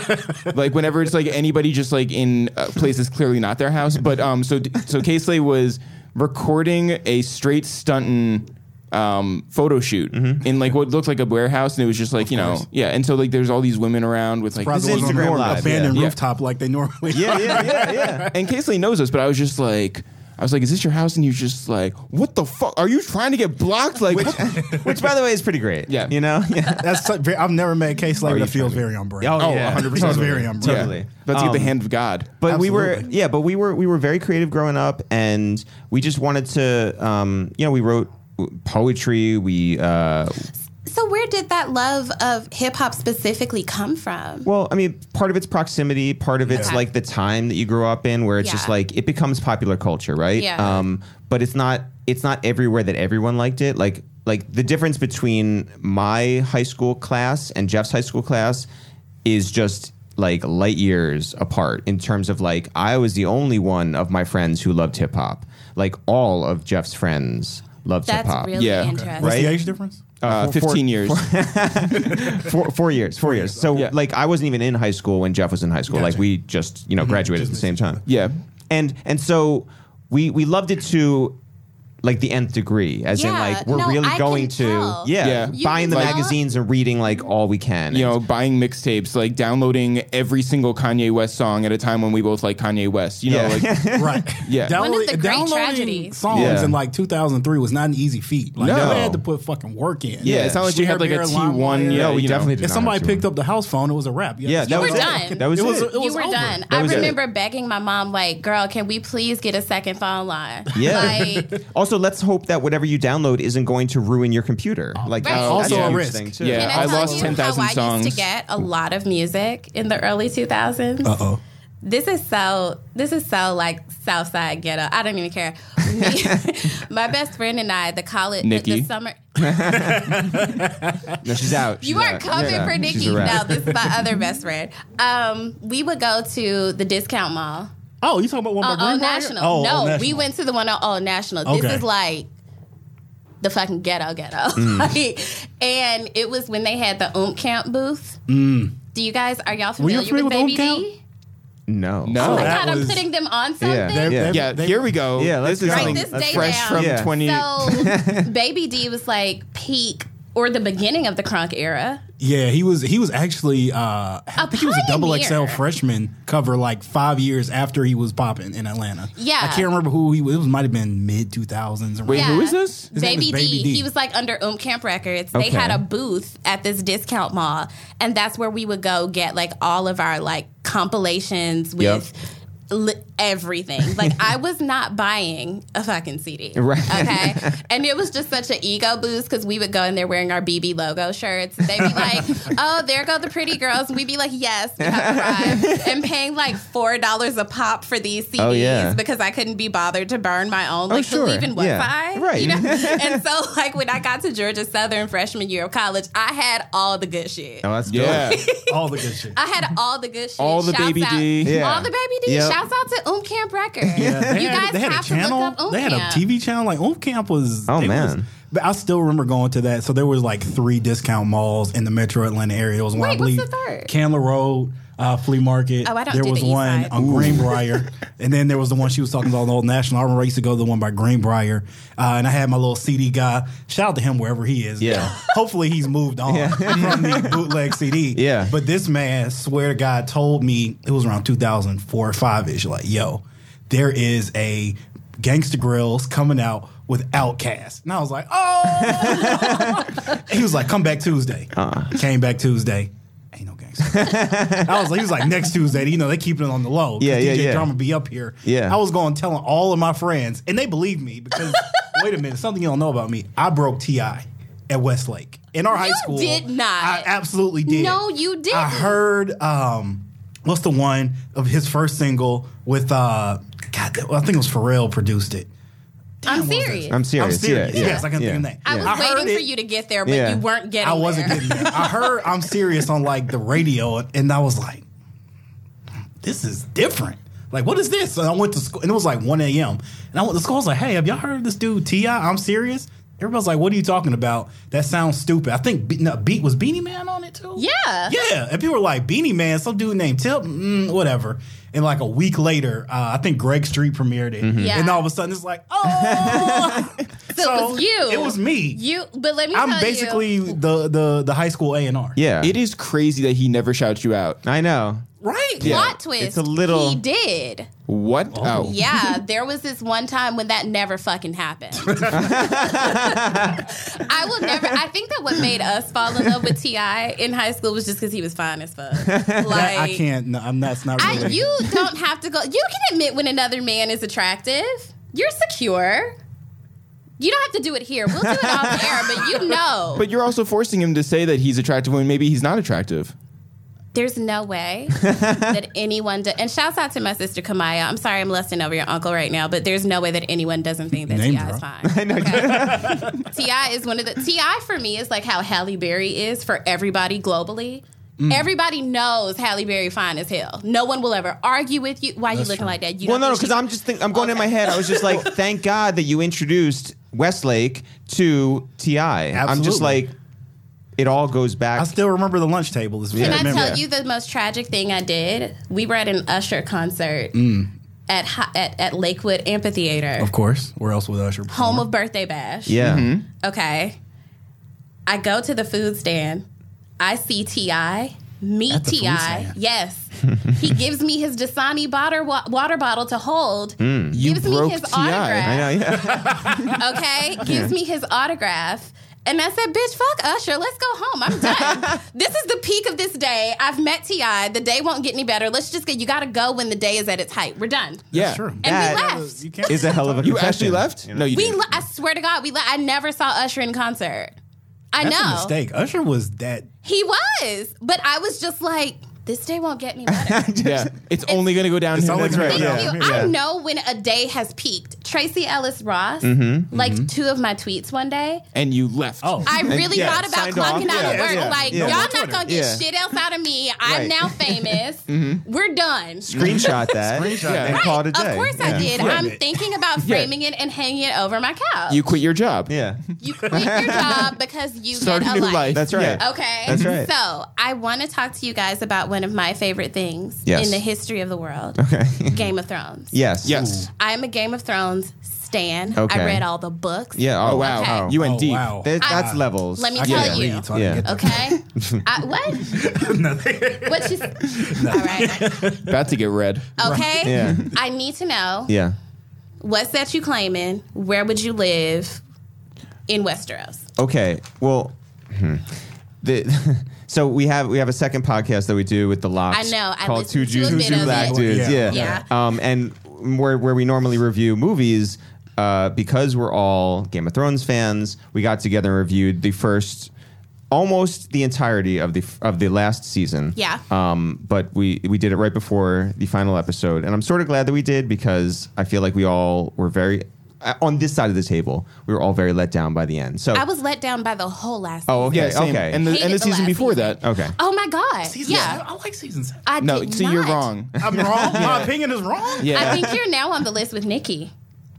like whenever it's like anybody just like in a place that's clearly not their house. But um, so so Kay Slay was recording a straight stunting um photo shoot in like what looked like a warehouse and it was just like you know course. yeah and so like there's all these women around with like Probably This was Instagram Live, abandoned yeah. rooftop like they normally. Yeah, yeah, yeah, yeah. and Kay Slay knows this, but I was just like I was like is this your house and he was just like what the fuck are you trying to get blocked like what? Which, by the way, is pretty great. Yeah. you know. Yeah. That's so, very, I've never met Kay Slay Are that feels very on brand. Oh, oh yeah. 100% Feels very on brand. Totally. let's get the Um, hand of God But we were, yeah, but we were, we were very creative growing up, and we just wanted to, um, you know, we wrote poetry. We, uh, So where did that love of hip hop specifically come from? well, I mean, part of it's proximity, part of it's Yeah. like the time that you grew up in, where it's just like it becomes popular culture, right? Yeah. Um, but it's not, it's not everywhere that everyone liked it. Like, like the difference between my high school class and Jeff's high school class is just like light years apart in terms of like I was the only one of my friends who loved hip hop. Like all of Jeff's friends loved hip That's hop. really Yeah. Okay. interesting. What's Right? the age difference? Uh, four- 15 years four, four years, four years. So Yeah. like I wasn't even in high school when Jeff was in high school. Like we just you know graduated at the same time. yeah And and so we we loved it to like the nth degree, as in like we're No, really I going can to tell. yeah, Yeah. You buying the can tell. magazines and reading like all we can. you know, buying mixtapes, like downloading every single Kanye West song at a time when we both like Kanye West. You know, Yeah. like right. Yeah. One of the great downloading tragedies. songs Yeah. in like 2003 was not an easy feat. Like No. they had to put fucking work in. yeah, it's not like we had like a Share T Bear, one. LimeWire. Yeah, No, we you know. definitely did If not somebody have picked up the house phone, it was a wrap. yeah, that were was done. it. That was It was- it. it you were over. done. That I was it. remember begging my mom, like, "Girl, can we please get a second phone line?" Yeah. Like, also, let's hope that whatever you download isn't going to ruin your computer. Like Right. that's, Also that's a huge risk. thing too. Yeah. can I, I tell lost you 10,000 how I songs. used to get a lot of music in the early 2000s? Uh oh. This is so. This is so like Southside ghetto. I don't even care. Me, my best friend and I, the college, the, Nikki. the summer. No, she's out. You She's are out. coming Yeah. for She's Nikki. a wrap. No, this is my other best friend. Um, we would go to the discount mall. Oh, you talking about one by on Old Greenbrier? National. Oh, no, Old National. we went to the one on Old National. This Okay. is like the fucking ghetto ghetto. Mm. Like, and it was when they had the Oomp Camp booth. Mm. Do you guys are y'all Were you familiar with familiar Baby with Oomp Camp? D? No. No. Oh my that god, I'm putting them on something. Yeah. They- Yeah, they- here we go. Yeah, let's this is go. Write this day fresh down. from Yeah. 20. So Baby D was like peak or the beginning of the crunk era. Yeah, he was. He was actually. Uh, I think he was a double XL pioneer. freshman cover like five years after he was popping in Atlanta. Yeah. I can't remember who he was. It was might have been mid two thousands. Wait, who is this? His name Baby is D. Baby D. He was like under Oomp Camp Records. They Okay. had a booth at this discount mall, and that's where we would go get like all of our like compilations with. Li- everything like I was not buying a fucking CD, Right. Okay, and it was just such an ego boost because we would go in there wearing our BB logo shirts. They'd be like, "Oh, there go the pretty girls," and we'd be like, "Yes, we have arrived," and paying like four dollars a pop for these CDs Oh, yeah. because I couldn't be bothered to burn my own. Oh, like, sure. who even was Yeah. I? Right. You know? and so like when I got to Georgia Southern freshman year of college, I had all the good shit. Oh, that's good. Yeah. all the good shit. I had all the good shit. All the Shouts Baby out, D. Yeah. All the baby D. Yep. Shouts out to Oomp Camp Records. Yeah, they you had, guys they had have a channel. to look up Oomp they had Camp. a TV channel. Like Oomp Camp was. Oh, they man. was- but I still remember going to that. So there was like three discount malls in the Metro Atlanta area. It was one, Wait, I what's believe, the third? Candler Road. Uh, flea market. Oh, I don't there do was the east one side. on Greenbrier, and then there was the one she was talking about, the Old National. I remember I used to go to the one by Greenbrier, uh, and I had my little CD guy. Shout out to him wherever he is. Yeah. Hopefully he's moved on from the bootleg CD. Yeah. But this man, swear to God, told me it was around 2004 or 5 ish. Like, yo, there is a Gangsta Grillz coming out with Outkast. And I was like, oh. he was like, come back Tuesday. Came back Tuesday. Ain't. I was like, he was like next Tuesday. You know, they keep it on the low. Yeah, yeah, DJ yeah. Drama be up here. Yeah. I was going telling all of my friends, and they believed me because wait a minute, something you don't know about me. I broke T.I. at Westlake in our high school. did not. I absolutely did. No, you didn't. I heard um, what's the one of his first single with uh, God, I think it was Pharrell produced it. I'm what was that? serious. I'm serious. I'm serious. Yeah, yeah, yes, I can yeah. think of that. I was I heard waiting for it- you to get there, but Yeah. you weren't getting I wasn't there. getting there. I heard I'm serious on like the radio, and I was like, this is different. Like, what is this? And I went to school, and it was like 1 a.m. And I went to school. I was like, hey, have y'all heard of this dude T.I.? I'm serious. Everybody's like, what are you talking about? That sounds stupid. I think Be- no, Beat was Beenie Man on it too. Yeah. Yeah, and people were like, Beenie Man, some dude named Tip, mm, whatever. And like a week later, uh, I think Greg Street premiered it, Yeah. and all of a sudden it's like, oh, So, it was you. It was me. You, but let me I'm tell basically you, the the the high school A and R. Yeah. It is crazy that he never shouts you out. I know. right. plot twist. It's a little- He did. What? Oh, Yeah, there was this one time when that never fucking happened. I will never. I think that what made us fall in love with T.I in high school was just because he was fine as fuck. Like That, I can't. No, I'm that's not I, you don't have to go. You can admit when another man is attractive. You're secure. You don't have to do it here. We'll do it off air, but you know. But you're also forcing him to say that he's attractive when maybe he's not attractive. There's no way that anyone. Do- and shouts out to my sister Kamaya. I'm sorry, I'm lusting over your uncle right now, but there's no way that anyone doesn't think that Name T.I is drop. fine. Okay? T.I is one of the T.I for me is like how Halle Berry is for everybody globally. Mm. Everybody knows Halle Berry fine as hell. No one will ever argue with you. Why are you looking true. like that? You Well, don't no, no, because she's- I'm just think I'm going in my head. I was just like, thank God that you introduced Westlake to T.I. I'm just like, it all goes back. I still remember the lunch table. Is Can vivid I memory. tell you the most tragic thing I did? We were at an Usher concert Mm. at, at at Lakewood Amphitheater, Of course. Where else would Usher? perform? home of Birthday Bash. yeah. Okay. I go to the food stand. I see T.I. Meet At the food T.I. Yes. he gives me his Dasani water wa- water bottle to hold. Hmm. You Gives me broke his T.I. autograph. I know. Yeah. Okay. Gives me his autograph. And I said, bitch, fuck Usher. Let's go home. I'm done. this is the peak of this day. I've met T.I. The day won't get any better. Let's just get, you got to go when the day is at its height. We're done. Yeah. That's true. And That we left. You can't. Is a hell of a You confession. actually left? No, you We, didn't. le- I swear to God, we. Le- I never saw Usher in concert. I That's know a mistake. Usher was that. he was, but I was just like, this day won't get me better. yeah. It's only going to go down. It's only next gonna go Thank Yeah. you. yeah. I know when a day has peaked. Tracee Ellis Ross Mm-hmm. liked two of my tweets one day. And you left. Oh. I really yeah, thought about signed off. clocking out of work. yeah, like, yeah. y'all No not Twitter. gonna get Yeah. shit else out of me. I'm Right. now famous. We're done. Screenshot that Screenshot and that. call it a day. Of course yeah. I did. Flip I'm it. thinking about framing it and hanging it over my couch. You quit your job. Yeah. You quit your job because you Start get a a new life. life. That's right. Okay. That's right. So I want to talk to you guys about one of my favorite things Yes. in the history of the world Okay. Game of Thrones. yes. Yes. I am a Game of Thrones stan. Okay. I read all the books. Yeah. Oh, Oh, wow. Okay. Oh. You went Oh, deep. wow. That- that's I- levels. Let me I tell can't you. read, so Yeah. Okay. I, what? Nothing. What you? All right. About to get red. Okay. Yeah. I need to know Yeah. What's that you claiming. Where would you live in Westeros? Okay. Well, hmm. the so we have we have a second podcast that we do with the locks. I know, I called listened Two Jews, bit Two of Black. Dudes. Yeah. Yeah. Yeah. Um, and where where we normally review movies, uh, because we're all Game of Thrones fans, we got together and reviewed the first. Almost the entirety of the of the last season. Yeah. Um, but we we did it right before the final episode, and I'm sort of glad that we did because I feel like we all were very on this side of the table. We were all very let down by the end. So I was let down by the whole last. Oh, season. okay. Yeah, okay. And the, Hated and the the season before season. that. okay. Oh my god! Season yeah, seven? I like season seven. I No, did see, not. you're wrong. I'm wrong. My opinion is wrong. Yeah. I think you're now on the list with Nikki.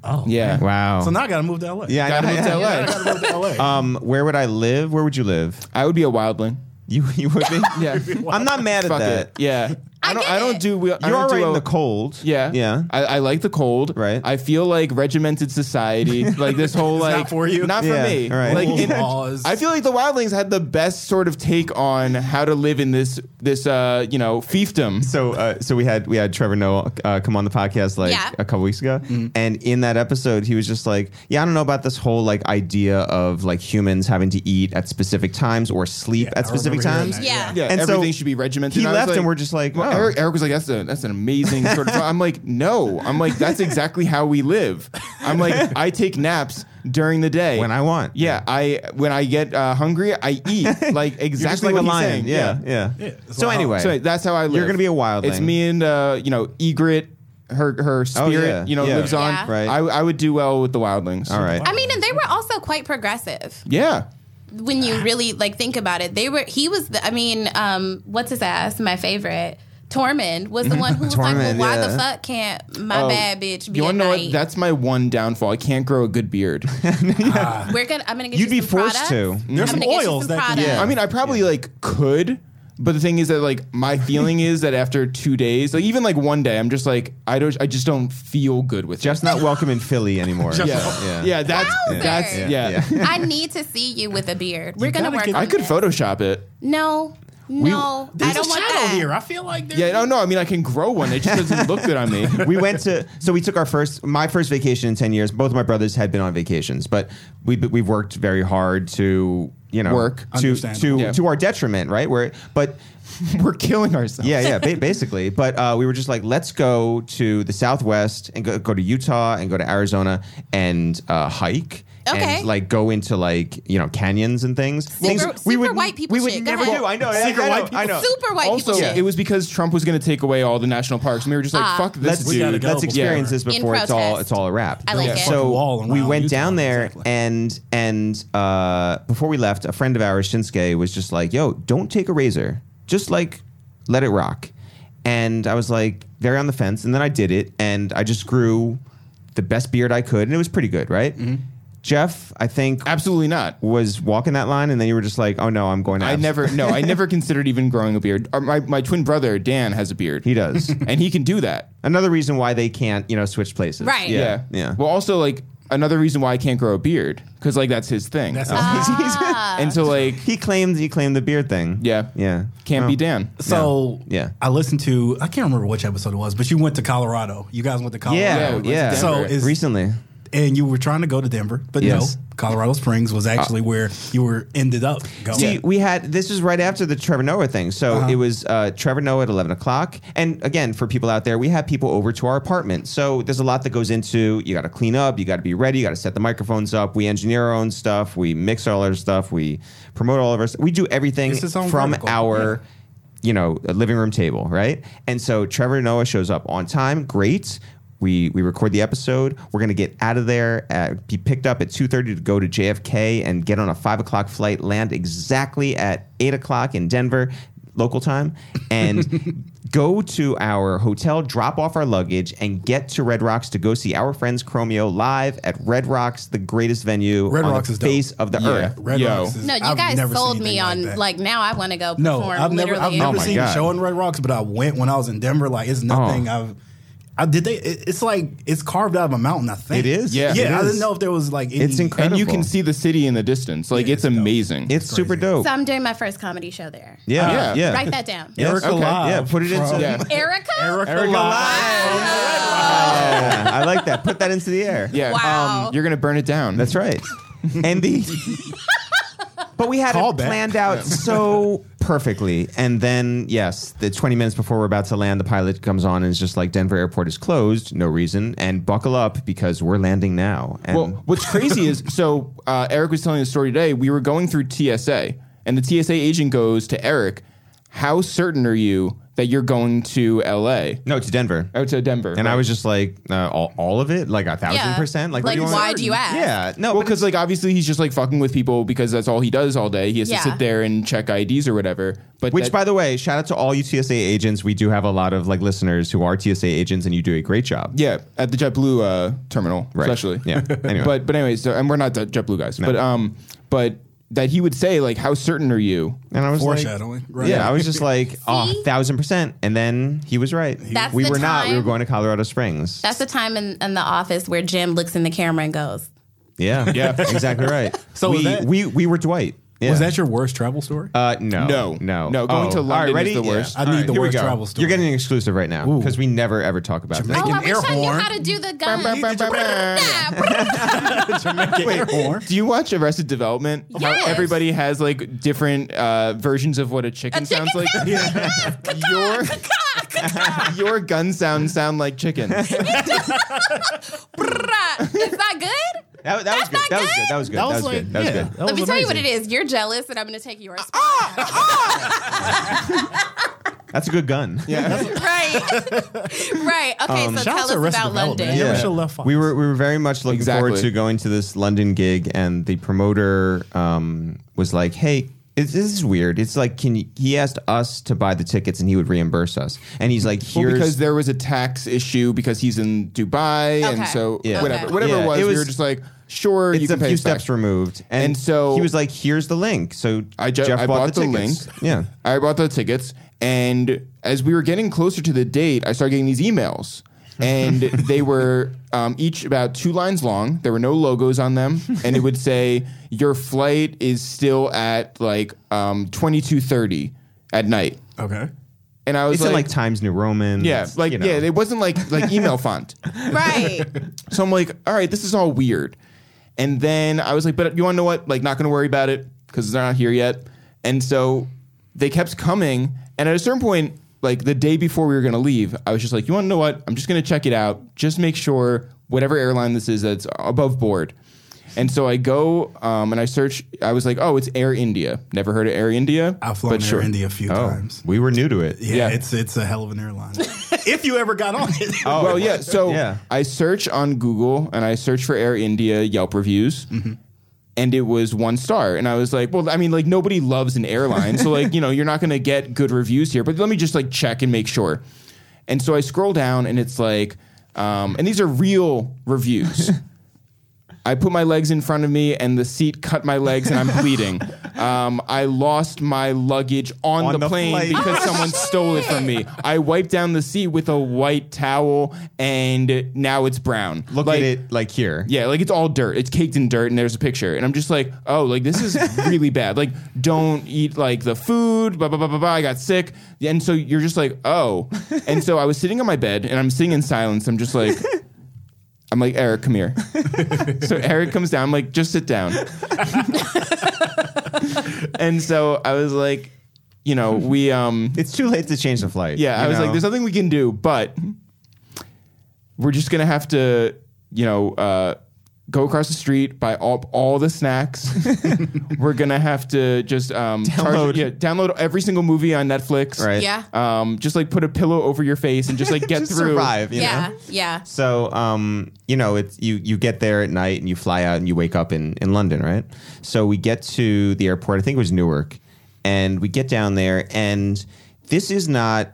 Oh. Yeah. Wow. So now I got to move to LA. yeah, I Gotta know. move to I got to move to LA. Um, where would I live? Where would you live? I would be a wildling. You you would be. Yeah. I'm not mad at Fuck that. it. Yeah. I don't. get I don't it. do. I You're don't all do in the cold. Yeah, Yeah. I, I like the cold. Right. I feel like regimented society, like this whole It's like not for you? not for me. all right. Like Rules, in- laws. I feel like the Wildlings had the best sort of take on how to live in this this uh you know fiefdom. So uh, so we had we had Trevor Noah uh, come on the podcast like Yeah. a couple weeks ago, Mm-hmm. and in that episode he was just like, yeah, I don't know about this whole like idea of like humans having to eat at specific times or sleep Yeah, at I specific remember hearing times. that, Yeah. Yeah, And so everything should be regimented. He I was left like- and we're just like, Well, oh. Eric, Eric was like, "That's a that's an amazing sort of." I'm like, "No, I'm like that's exactly how we live." I'm like, I take naps during the day when I want. Yeah, I when I get uh, hungry, I eat like exactly like what a he's lion. saying. Yeah, yeah. Yeah, it's So like- anyway, So that's how I live. You're gonna be a wildling. It's me and uh, you know Ygritte, her her spirit, Oh, yeah. you know, Yeah. lives on. Yeah. Right. I, I would do well with the wildlings. All right. I mean, and they were also quite progressive. Yeah. when you really like think about it, they were. He was. The, I mean, um, what's his ass? My favorite. Tormund was the mm-hmm. one who was like, "Well, why yeah. the fuck can't my Oh, bad bitch be You a want to know knight?" what? That's my one downfall. I can't grow a good beard. yeah. Ah. We're gonna. I'm gonna get You'd you be forced products. to. I'm There's some gonna get you oils some that can- Yeah. I mean, I probably like could, but the thing is that like my feeling is that after two days, like even like one day, I'm just like I don't, I just don't feel good with Jeff's it. not welcome in Philly anymore. Yeah, yeah. yeah, that's Wowzer. that's Yeah, yeah. yeah. I need to see you with a beard. We're gonna work. get- on I could this. Photoshop it. No, no, I There's don't a want shadow that. here. I feel like there's Yeah, no, no. I mean, I can grow one. It just doesn't look good on me. we went to so we took our first my first vacation in 10 years both of my brothers had been on vacations but we we've worked very hard to you know Work. to to Yeah. to our detriment right where but We're killing ourselves. yeah yeah ba- basically but uh, we were just like let's go to the southwest and go, go to utah and go to arizona and uh, hike Okay. and like go into like you know canyons and things things super white people we would shit. Go never ahead. do i know Secret I know, white people. I know Super white Also, people. shit. it was because Trump was going to take away all the national parks, and we were just like, Ah. "Fuck this let's We dude." go let's before- experience this before it's all it's all a wrap. I like Yeah. it. So we went Utah, down there, exactly. and and uh, before we left, a friend of ours, Shinsuke, was just like, "Yo, don't take a razor. Just like let it rock." And I was like, very on the fence, and then I did it, and I just grew the best beard I could, and it was pretty good, right? Mm-hmm. Jeff, I think, Absolutely not. was walking that line, and then you were just like, "Oh no, I'm going to." I abs-" never, no, I never considered even growing a beard. My, my twin brother Dan has a beard. He does. and he can do that. Another reason why they can't, you know, switch places. Right. Yeah. Yeah. Well, also like another reason why I can't grow a beard because like that's his thing. That's his Ah. and so like he claims he claimed the beard thing. yeah, Yeah. can't Oh. be Dan. So Yeah. I listened to I can't remember which episode it was, but you went to Colorado. You guys went to Colorado. Yeah, Yeah, we went yeah. Denver. So is recently. And you were trying to go to Denver, but Yes. no, Colorado Springs was actually where you were ended up going. See, we had this was right after the Trevor Noah thing. So Uh-huh. it was uh, Trevor Noah at eleven o'clock. And again, for people out there, we have people over to our apartment. So there's a lot that goes into. You got to clean up. You got to be ready. You got to set the microphones up. We engineer our own stuff. We mix all our stuff. We promote all of our. stuff. We do everything It's its own from vertical. our. You know, a living room table, right? And so Trevor Noah shows up on time. Great. We we record the episode. We're gonna get out of there, at, be picked up at two thirty to go to JFK and get on a five o'clock flight. Land exactly at eight o'clock in Denver, local time, and go to our hotel, drop off our luggage, and get to Red Rocks to go see our friends Chromeo live at Red Rocks, the greatest venue Red on Rocks the is dope. face of the Yeah. earth. Red Yo. Rocks is, No, you I've guys never sold me on anything like, now I want to go No. I've never, I've never Oh seen God. a show in Red Rocks, but I went when I was in Denver. Like it's oh. nothing. I've, I did they. It, it's like it's carved out of a mountain. I think It is. Yeah. Yeah, It I is. didn't know if there was like any, It's incredible. And you can see the city in the distance. Like Yeah, it's it's dope. amazing. It's super dope. So I'm doing my first comedy show there. yeah, Yeah. yeah. Write that down. Yes. Erica Okay. Live Yeah, put it into from- Yeah. Erica. Erica, Erica Live. Yeah, I like that. Put that into the air. yeah. Wow. Um, you're gonna burn it down. That's right. And the But we had Call it back. planned out so perfectly. And then yes, the 20 minutes before we're about to land, the pilot comes on and is just like Denver airport is closed, no reason, and buckle up because we're landing now. And Well, what's crazy is so uh, Eric was telling the story today. We were going through TSA, and the TSA agent goes to Eric, "How certain are you that you're going to LA no, to Denver. Oh, to Denver?" And I was just like, uh, all, all of it, like a thousand Yeah. percent. Like, what Like, do you want- why do you ask? Yeah, no, well, but because like obviously he's just like fucking with people because that's all he does all day. He has Yeah. to sit there and check IDs or whatever. But Which, that- by the way, shout out to all you TSA agents. We do have a lot of like listeners who are TSA agents, and you do a great job. yeah, at the JetBlue uh, terminal, Right. especially. Yeah. Anyway. but but anyway, so and we're not the JetBlue guys, but um, but that he would say like, "How certain are you?" And I was like, Foreshadowing. Right. yeah, I was just like, oh, See? thousand percent. And then he was right. That's we the were not. We were time- going to Colorado Springs. That's the time in, in the office where Jim looks in the camera and goes, yeah, Yeah. exactly right. So we, that- we we were Dwight. Yeah. Was that your worst travel story? Uh, no, No. no, No, going to all London is ready? the worst. I All need the worst travel story. You're getting an exclusive right now because we never ever talk about Jamaican "Oh, this. I wish air I knew horn. how to do the gun." Jamaican air horn. Do you watch Arrested Development? Yes. How everybody has like different uh, versions of what a chicken, A chicken sounds like. your your gun sounds sound like chicken. Is that good? That, that was good. not That was good? good. That was good. That That was was like, good. That was yeah, good. that Let was me tell you what it amazing. is. You're jealous, and I'm going to take yours. Ah, ah! That's a good gun. Yeah. right. right. Okay, um, so Shout tell out us Arrested about Development. London. You ever show Left Fox? We were we were very much looking forward to going to this London gig, and the promoter um, was like, "Hey." It's, this is weird. It's like, can you, he asked us to buy the tickets and he would reimburse us. And he's like, Well, because there was a tax issue because he's in Dubai, Okay. and so Yeah. whatever, Okay. whatever Yeah, it was, it we was- were just like, sure, you it's a can pay few us back. steps removed. And, And so- he was like, here's the link. So I ju- Jeff I bought, bought the, the tickets. link. Yeah. I bought the tickets, and as we were getting closer to the date, I started getting these emails, and they were um, each about two lines long. There were no logos on them, and it would say your flight is still at like um, twenty two thirty at night. Okay. And I was It's like, in like Times New Roman. yeah, like you know. yeah, it wasn't like like email font. Right. So I'm like, all right, this is all weird. And then I was like, but you want to know what? Like, not going to worry about it because they're not here yet. And so they kept coming. And at a certain point, like the day before we were going to leave, I was just like, you want to know what? I'm just going to check it out. Just make sure whatever airline this is that's above board. And so I go um, and I search. I was like, oh, it's Air India. Never heard of Air India. I've flown but Air sure. India a few Oh, times. we were new to it. Yeah, Yeah. it's it's a hell of an airline. if you ever got on it. Oh, well, yeah. So Yeah. I search on Google and I search for Air India Yelp reviews. And it was one star. And I was like, well, I mean, like nobody loves an airline. so, like, you know, you're not going to get good reviews here, but let me just like check and make sure. And so I scroll down and it's like, um, and these are real reviews. I put my legs in front of me and the seat cut my legs and I'm bleeding. Um, I lost my luggage on, On the, the plane flight. because someone stole it from me. I wiped down the seat with a white towel and now it's brown. Look like, at it like here. Yeah, like it's all dirt. It's caked in dirt and there's a picture. And I'm just like, oh, like this is really bad. Like, don't eat like the food, blah, blah, blah, blah, blah. I got sick. And so you're just like, oh. And so I was sitting on my bed and I'm sitting in silence. I'm just like, I'm like, Eric, come here. so Eric comes down. I'm like, just sit down. and so I was like, you know, we, um, It's too late to change the flight. yeah, I was know? like, there's nothing we can do, but we're just gonna have to, you know, uh, go across the street, buy all all the snacks. we're gonna have to just um, Download. charge, yeah, download every single movie on Netflix. Right. Yeah. Um, just like put a pillow over your face and just like get Just through. survive. You yeah. Know? Yeah. So, um, you know, it's you you get there at night and you fly out and you wake up in in London, right? So we get to the airport. I think it was Newark, and we get down there, and this is not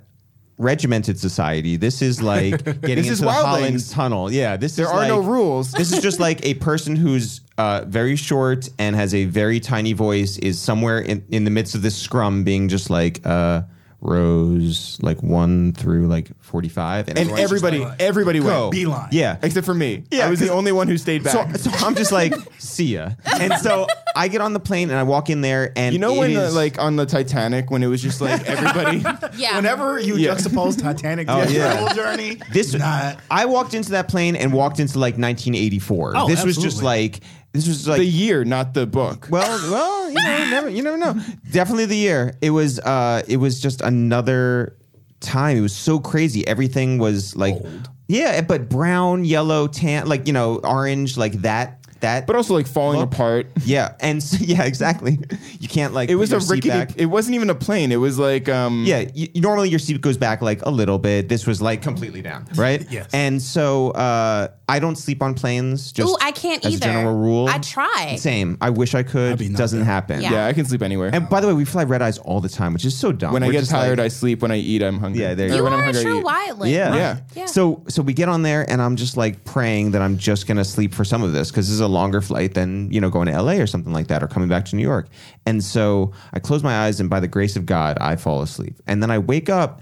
regimented society. This is like getting into the. Hollands Tunnel. Yeah, this There is are like- no rules. This is just like a person who's uh, very short and has a very tiny voice is somewhere in, in the midst of this scrum being just like uh, rows like one through like 45 And everyone's just everybody, like, everybody Go. went. Beeline. yeah Except for me. Yeah, I was the only one who stayed back. so I'm just like, see ya. And so I get on the plane and I walk in there and you know it when the, like on the Titanic when it was just like everybody Yeah. Whenever you Yeah. juxtapose Titanic Oh, to yeah. journey, this not I walked into that plane and walked into like 1984. Oh, this was just like this was like the year, not the book. well, well, you know, never, you never know. Definitely the year. It was, uh, it was just another time. It was so crazy. Everything was like, Old. yeah, but brown, yellow, tan, like you know, orange, like that, that. But also like falling Look. apart. yeah, and so, yeah, exactly. You can't like. It was a your rickety. back. It wasn't even a plane. It was like um Yeah, you, normally your seat goes back like a little bit. This was like completely down, right? Yes. And so uh, I don't sleep on planes. Just Ooh, I can't as either. a general rule. I try. Same. I wish I could. be Doesn't out. happen. Yeah. Yeah, I can sleep anywhere. And by the way, we fly red eyes all the time, which is so dumb. when I We're get tired, like- I sleep. When I eat, I'm hungry. Yeah, there you You when I'm are hungry, true eat. wildling. yeah. Yeah. Yeah. So so we get on there, and I'm just like praying that I'm just gonna sleep for some of this because this is a longer flight than you know going to LA or something like that, or coming back to New York. And so I close my eyes, and by the grace of God, I fall asleep. And then I wake up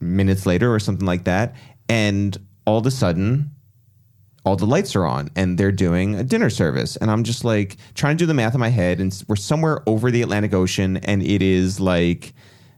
minutes later or something like that, and all of a sudden. All the lights are on and they're doing a dinner service. And I'm just like trying to do the math in my head. And we're somewhere over the Atlantic Ocean and it is like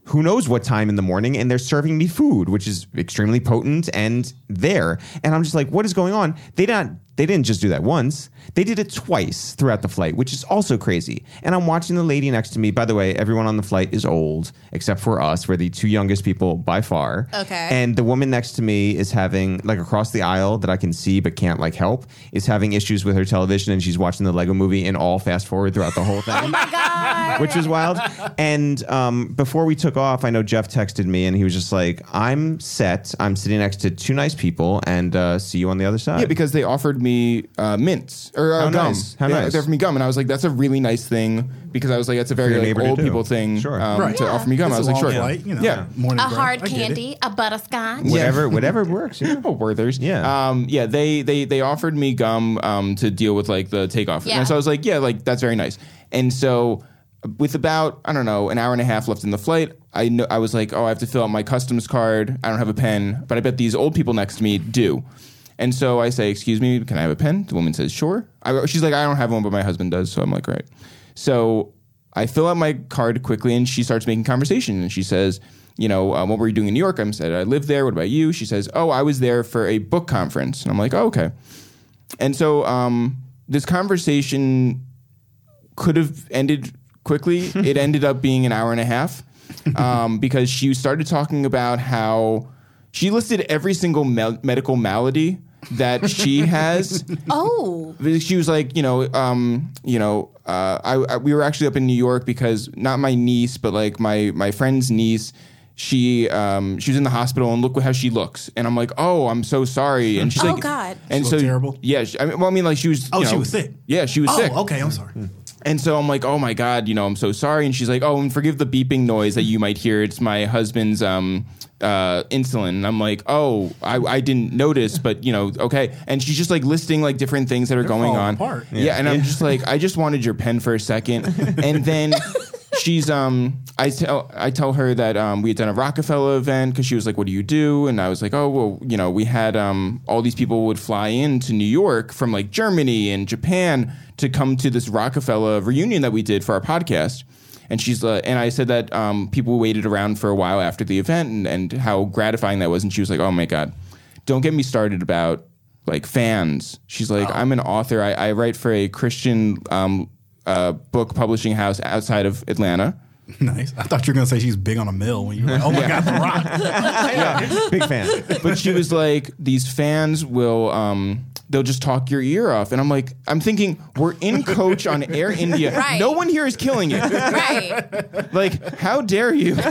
who knows what time in the morning and they're serving me food which is extremely potent and there and i'm just like what is going on they not they didn't just do that once they did it twice throughout the flight which is also crazy and i'm watching the lady next to me by the way everyone on the flight is old except for us we're the two youngest people by far Okay. and the woman next to me is having like across the aisle that i can see but can't like help is having issues with her television and she's watching the lego movie in all fast forward throughout the whole thing Oh my god. which was wild. And um, before we took off, I know Jeff texted me and he was just like, "I'm set. I'm sitting next to two nice people, and uh, see you on the other side." Yeah, because they offered me uh, mints or uh, How gum. nice. How Yeah, nice. They offered me gum, and I was like, "That's a really nice thing." Because I was like, "That's a very your like, to old do. people thing Sure. um, Right. to Yeah. offer me gum." It's I was a like, long "Sure, flight, you know, yeah." morning A bread. hard I get it. candy, a butterscotch. whatever, whatever works. Yeah. Oh, Werther's. Yeah. Um, yeah, they they they offered me gum um, to deal with like the takeoff. Yeah. And so I was like, yeah, like that's very nice. And so with about I don't know an hour and a half left in the flight, I know I was like, oh, I have to fill out my customs card. I don't have a pen, but I bet these old people next to me do. And so I say, excuse me, can I have a pen? The woman says, sure. I, she's like, I don't have one, but my husband does. So I'm like, right. So I fill out my card quickly, and she starts making conversation. And she says, you know, um, what were you doing in New York? I said, I live there. What about you? She says, oh, I was there for a book conference. And I'm like, oh, okay. And so um, this conversation could have ended quickly. it ended up being an hour and a half um, because she started talking about how she listed every single me- medical malady that she has. Oh, she was like, you know, um, you know, uh, I, I we were actually up in New York because not my niece, but like my my friend's niece. She um she was in the hospital and look how she looks and I'm like oh I'm so sorry and she's Oh, like God. and She so looked terrible? yeah she, I mean well I mean like she was Oh, you she was sick. yeah she was Oh, sick okay. I'm sorry. And so I'm like, oh my God, you know, I'm so sorry. And she's like, oh, and forgive the beeping noise that you might hear. It's my husband's um, uh, insulin. And I'm like, oh, I, I didn't notice, but you know, okay. And she's just like listing like different things that are going falling on. apart. Yeah. and I'm just like, I just wanted your pen for a second. And then she's um I tell I tell her that um we had done a Rockefeller event because she was like, "What do you do?" And I was like, "Oh well, you know, we had um all these people would fly into New York from like Germany and Japan to come to this Rockefeller reunion that we did for our podcast." And she's uh, and I said that um, people waited around for a while after the event and, and how gratifying that was. And she was like, "Oh my god, don't get me started about like fans." She's like, "I'm an author. I, I write for a Christian um, uh, book publishing house outside of Atlanta." Nice. I thought you were gonna say she's big on a mill when you were like, oh my god, the rock. Big fan. but she was like, these fans will, um, they'll just talk your ear off. And I'm like, I'm thinking, we're in coach on Air India. Right. No one here is killing it. right. like, how dare you?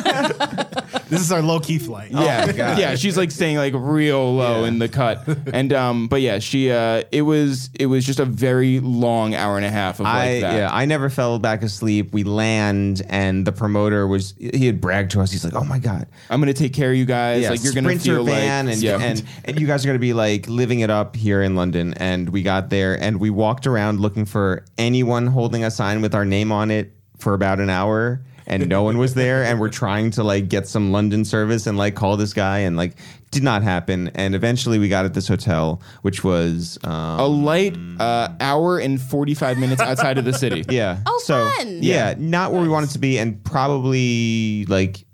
This is our low key flight. yeah. my God. Yeah. She's like saying like real low in the cut. And, um, but yeah, she, uh, it was, it was just a very long hour and a half of like I that. yeah, I never fell back asleep. We land, and the promoter was he had bragged to us. He's like, "Oh my god, I'm going to take care of you guys. yeah, like, you're going to Sprinter feel van, like, and, yeah. and and you guys are going to be like living it up here in London." And we got there, and we walked around looking for anyone holding a sign with our name on it for about an hour. And no one was there, and we're trying to like get some London service and like call this guy, and like did not happen. And eventually, we got at this hotel, which was um, a light uh, hour and 45 minutes outside of the city. Yeah. Oh, so, fun. Yeah, not where we wanted to be, and probably like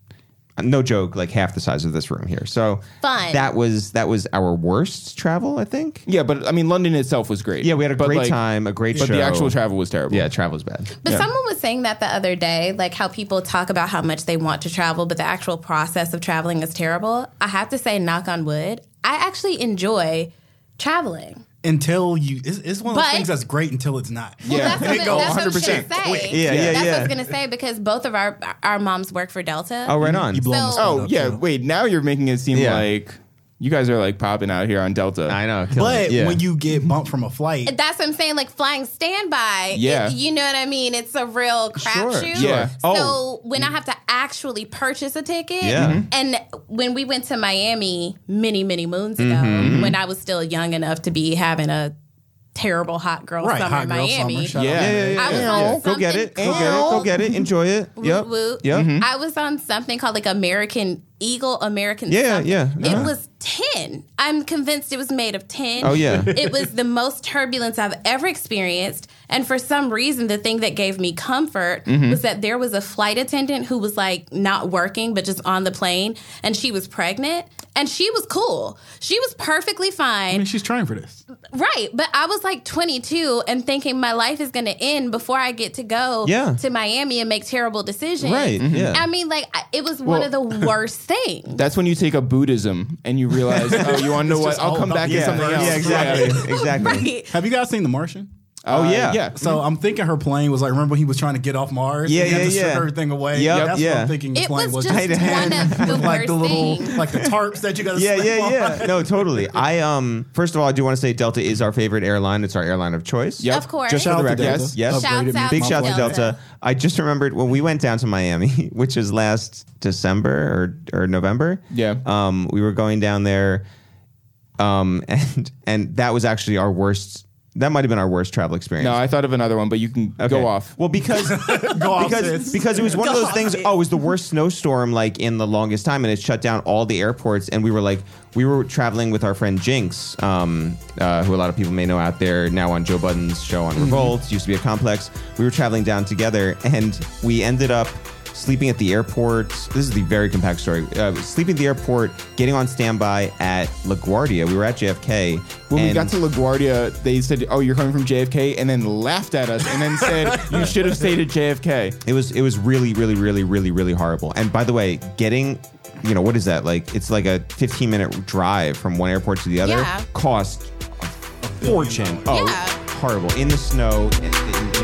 no joke, like half the size of this room here. So Fun. That was that was our worst travel, I think. Yeah, but I mean, London itself was great. Yeah, we had a But, great like, time, a great But show. the actual travel was terrible. yeah, travel was bad. But Yeah. someone was saying that the other day, like how people talk about how much they want to travel, but the actual process of traveling is terrible. I have to say, knock on wood, I actually enjoy traveling. Until you, it's, it's one of those But- things that's great until it's not. Well, Yeah. that's, And what, it I- goes that's what I was 100% gonna say. quick. Yeah, yeah, That's what I yeah. was gonna say because both of our our moms work for Delta. Oh, right on. You blow So- the Oh up, yeah. too. Wait, now you're making it seem Yeah. like you guys are like popping out here on Delta. I know. killing But it. Yeah. when you get bumped from a flight, That's what I'm saying. Like flying standby. Yeah. it- you know what I mean. It's a real crapshoot. Sure, Yeah. So Oh. when I have to actually purchase a ticket, Yeah. Mhm. and when we went to Miami many many moons ago, Mm-hmm. when I was still young enough to be having a terrible hot girl right? summer Hot in girl Miami. summer. Shout Yeah. out. yeah, yeah, yeah, I was yeah. on Go get something it. Go get it. Go get it. Enjoy it. Yep. Woot woot. Yep. I was on something called like American Eagle, American. Yeah, something. yeah. It Uh-huh. was tin. I'm convinced it was made of tin. Oh, yeah. it was the most turbulence I've ever experienced, and for some reason, the thing that gave me comfort Mm-hmm. was that there was a flight attendant who was like not working, but just on the plane, and she was pregnant, and she was cool. She was perfectly I fine. mean, she's trying for this. Right, but I was like 22 and thinking my life is going to end before I get to go Yeah. to Miami and make terrible decisions. Right, mhm. yeah. I mean, like it was one of the worst things. That's when you take up Buddhism and you realize, oh, you want to know It's what? I'll come back the to something else. Yeah, exactly. exactly. Right. Have you guys seen The Martian? Oh, Uh, yeah. yeah. So I'm thinking her plane was like, remember when he was trying to get off Mars? Yeah, and he had yeah, strip yeah. everything away. Yep, That's yeah. what I'm thinking the It plane was was. just hand one of the with like the little, things. like the tarps that you got to yeah, yeah, on. yeah. No, totally. I um. First of all, I do want to say Delta is our favorite airline. It's our airline of choice. Yep. Of course. Just for Shout the out record, Delta. yes. Shouts Big shout out to Delta. Delta. I just remembered when we went down to Miami, which is last December or or November. Yeah. Um, we were going down there, um, and and that was actually our worst. That might have been our worst travel experience. No, I thought of another one, but you can Okay. go off. Well, because Go because sis. because it was one of those things. sis. Oh, it was the worst snowstorm like in the longest time, and it shut down all the airports. And we were like, we were traveling with our friend Jinx, um, uh, who a lot of people may know out there now on Joe Budden's show on Revolt. Used to be a complex. We were traveling down together, and we ended up sleeping at the airport. This is the very compact story. Uh, sleeping at the airport, getting on standby at LaGuardia. We were at JFK. When we got to LaGuardia, they said, "Oh, you're coming from JFK," and then laughed at us, and then said, "You should have stayed at JFK." It was it was really really really really really horrible. And by the way, getting you know what is that like? It's like a 15 minute drive from one airport to the other. Yeah. Cost a fortune. Oh, Yeah. horrible in the snow. in- in-